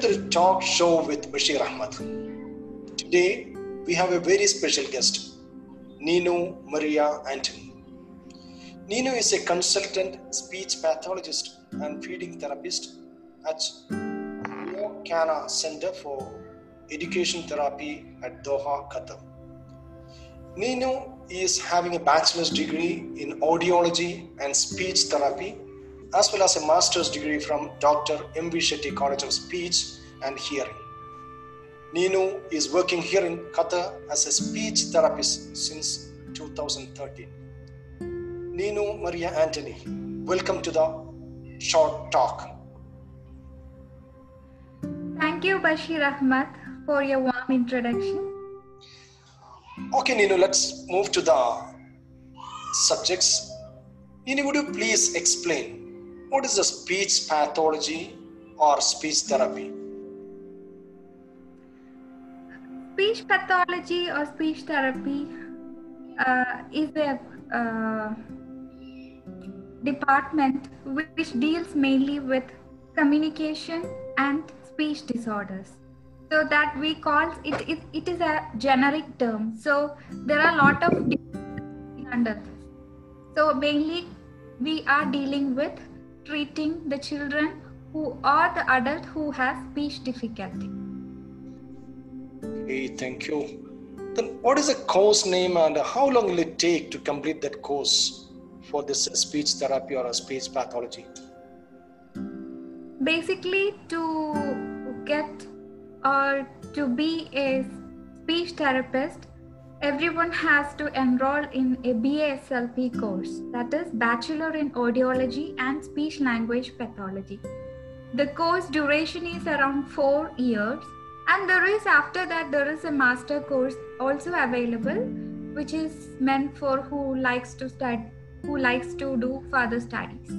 The talk show with Bashir Ahmad. Today we have a very special guest, Nino Maria Anthony. Nino is a consultant speech pathologist and feeding therapist at Cana Center for Education Therapy at Doha, Qatar. Nino is having a bachelor's degree in audiology and speech therapy as well as a master's degree from Dr. M.V. Shetty College of Speech and Hearing. Nino is working here in Qatar as a speech therapist since 2013. Nino Maria Anthony, welcome to the short talk. Thank you, Bashir Ahmad, for your warm introduction. Okay, Nino, let's move to the subjects. Nino, would you please explain what is the speech pathology or speech therapy? Speech pathology or speech therapy uh, is a uh, department which deals mainly with communication and speech disorders. So that we call it, it, it is a generic term. So there are a lot of under this. So mainly we are dealing with treating the children who are the adult who has speech difficulty. Okay, thank you. Then what is the course name and how long will it take to complete that course for this speech therapy or a speech pathology? Basically, to get or to be a speech therapist, everyone has to enroll in a BASLP course, that is Bachelor in Audiology and Speech Language Pathology. The course duration is around four years, and there is after that there is a master course also available, which is meant for who likes to study, who likes to do further studies.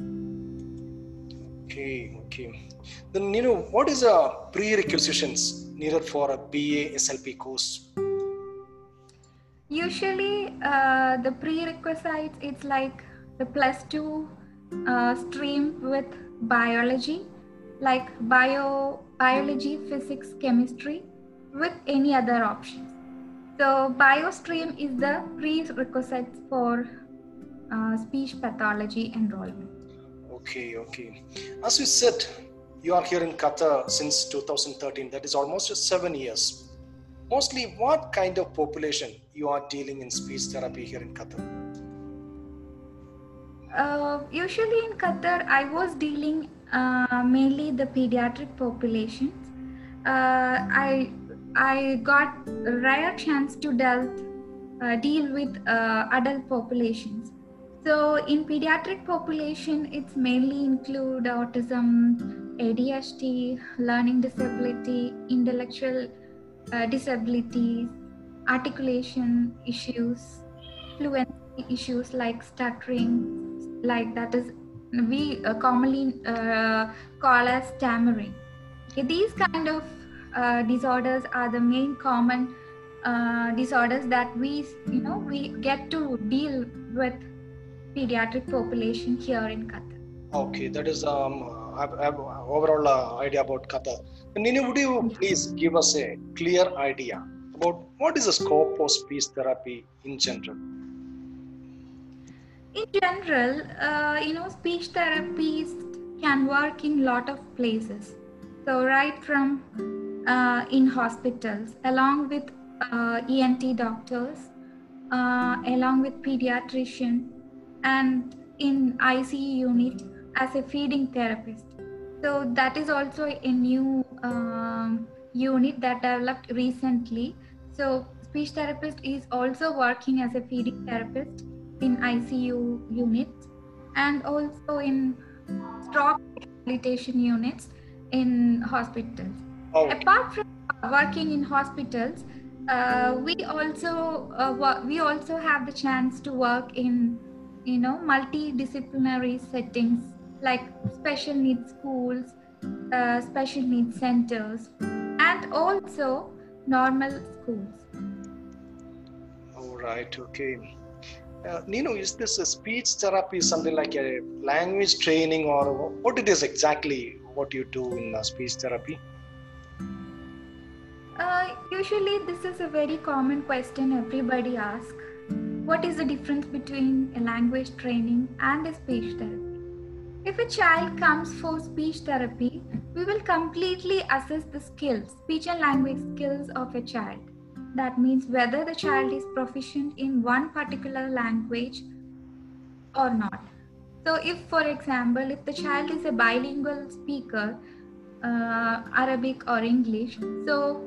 Okay, okay. Then you know what is the prerequisites needed for a BA SLP course? Usually, uh, the prerequisites it's like the plus two uh, stream with biology, like bio, biology, physics, chemistry, with any other options. So, bio stream is the prerequisite for uh, speech pathology enrollment. Okay, okay. As you said, you are here in Qatar since 2013. That is almost seven years mostly what kind of population you are dealing in speech therapy here in qatar? Uh, usually in qatar i was dealing uh, mainly the pediatric populations uh, i i got rare chance to deal, uh, deal with uh, adult populations. So in pediatric population it's mainly include autism adhd learning disability intellectual uh, disabilities, articulation issues, fluency issues like stuttering, like that is we uh, commonly uh, call as stammering. These kind of uh, disorders are the main common uh, disorders that we you know we get to deal with pediatric population here in Qatar. Okay, that is um, I have overall uh, idea about Qatar. Nino, would you please give us a clear idea about what is the scope of speech therapy in general? In general, uh, you know, speech therapies can work in lot of places. So right from uh, in hospitals, along with uh, ENT doctors, uh, along with pediatrician, and in ICU unit as a feeding therapist. So that is also a new um, unit that developed recently. So speech therapist is also working as a feeding therapist in ICU units and also in stroke rehabilitation units in hospitals. Oh. Apart from working in hospitals, uh, we also uh, we also have the chance to work in you know multidisciplinary settings like special needs schools, uh, special needs centers, and also normal schools. All right, okay. Uh, Nino, is this a speech therapy something like a language training or what it is exactly what you do in uh, speech therapy? Usually, this is a very common question everybody asks. What is the difference between a language training and a speech therapy? If a child comes for speech therapy, we will completely assess the skills, speech and language skills of a child. That means whether the child is proficient in one particular language or not. So, if, for example, if the child is a bilingual speaker, uh, Arabic or English, so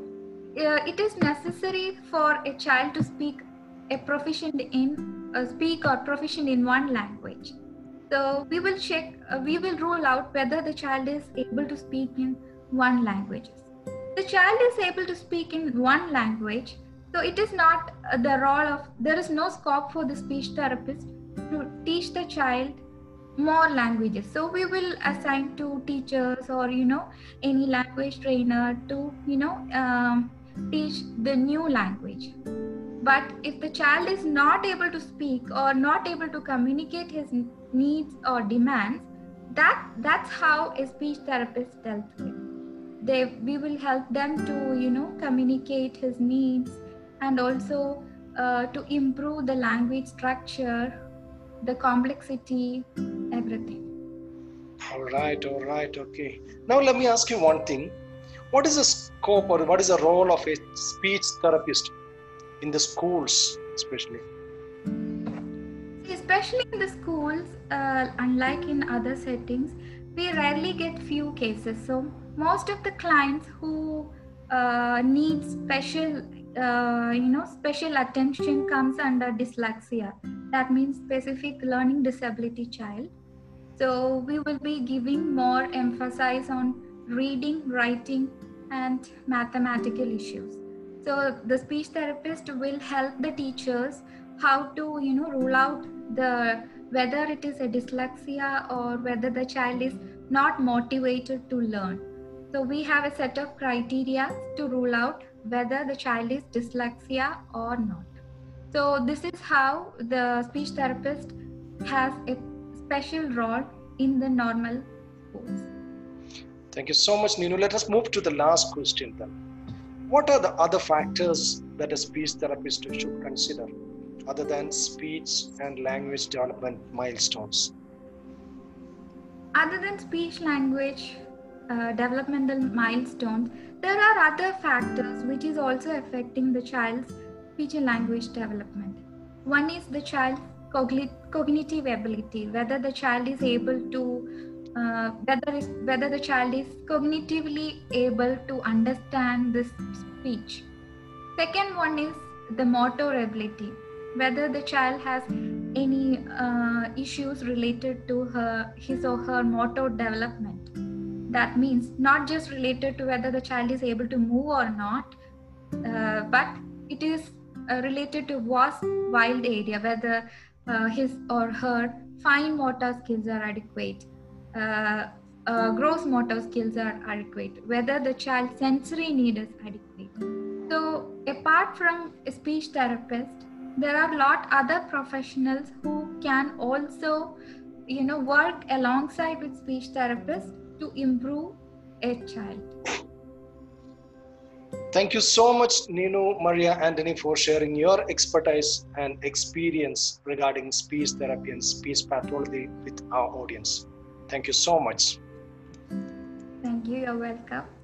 uh, it is necessary for a child to speak a proficient in uh, speak or proficient in one language so we will check uh, we will rule out whether the child is able to speak in one language. The child is able to speak in one language so it is not uh, the role of there is no scope for the speech therapist to teach the child more languages. So we will assign to teachers or you know any language trainer to you know um, teach the new language. But if the child is not able to speak or not able to communicate his needs or demands that that's how a speech therapist dealt with. They we will help them to you know communicate his needs and also uh, to improve the language structure the complexity everything. All right all right okay. Now let me ask you one thing. What is the scope or what is the role of a speech therapist in the schools especially especially in the schools uh, unlike in other settings we rarely get few cases. So most of the clients who uh, need special uh, you know special attention comes under dyslexia. That means specific learning disability child. So we will be giving more emphasis on reading writing and mathematical issues. So the speech therapist will help the teachers how to you know rule out the whether it is a dyslexia or whether the child is not motivated to learn. So we have a set of criteria to rule out whether the child is dyslexia or not. So this is how the speech therapist has a special role in the normal schools thank you so much nino let us move to the last question then. What are the other factors that a speech therapist should consider other than speech and language development milestones? Other than speech language uh, developmental milestones, there are other factors which is also affecting the child's speech and language development. One is the child's cognitive ability, whether the child is able to, uh, whether whether the child is cognitively able to understand this speech. Second one is the motor ability, whether the child has any uh, issues related to her his or her motor development. That means not just related to whether the child is able to move or not uh, but it is uh, related to vast wild area whether uh, his or her fine motor skills are adequate uh, uh, gross motor skills are adequate whether the child's sensory need is adequate. So apart from a speech therapist there are a lot other professionals who can also you know work alongside with speech therapists to improve a child. Thank you so much nino maria anthony for sharing your expertise and experience regarding speech therapy and speech pathology with our audience. Thank you so much. Thank you. You're welcome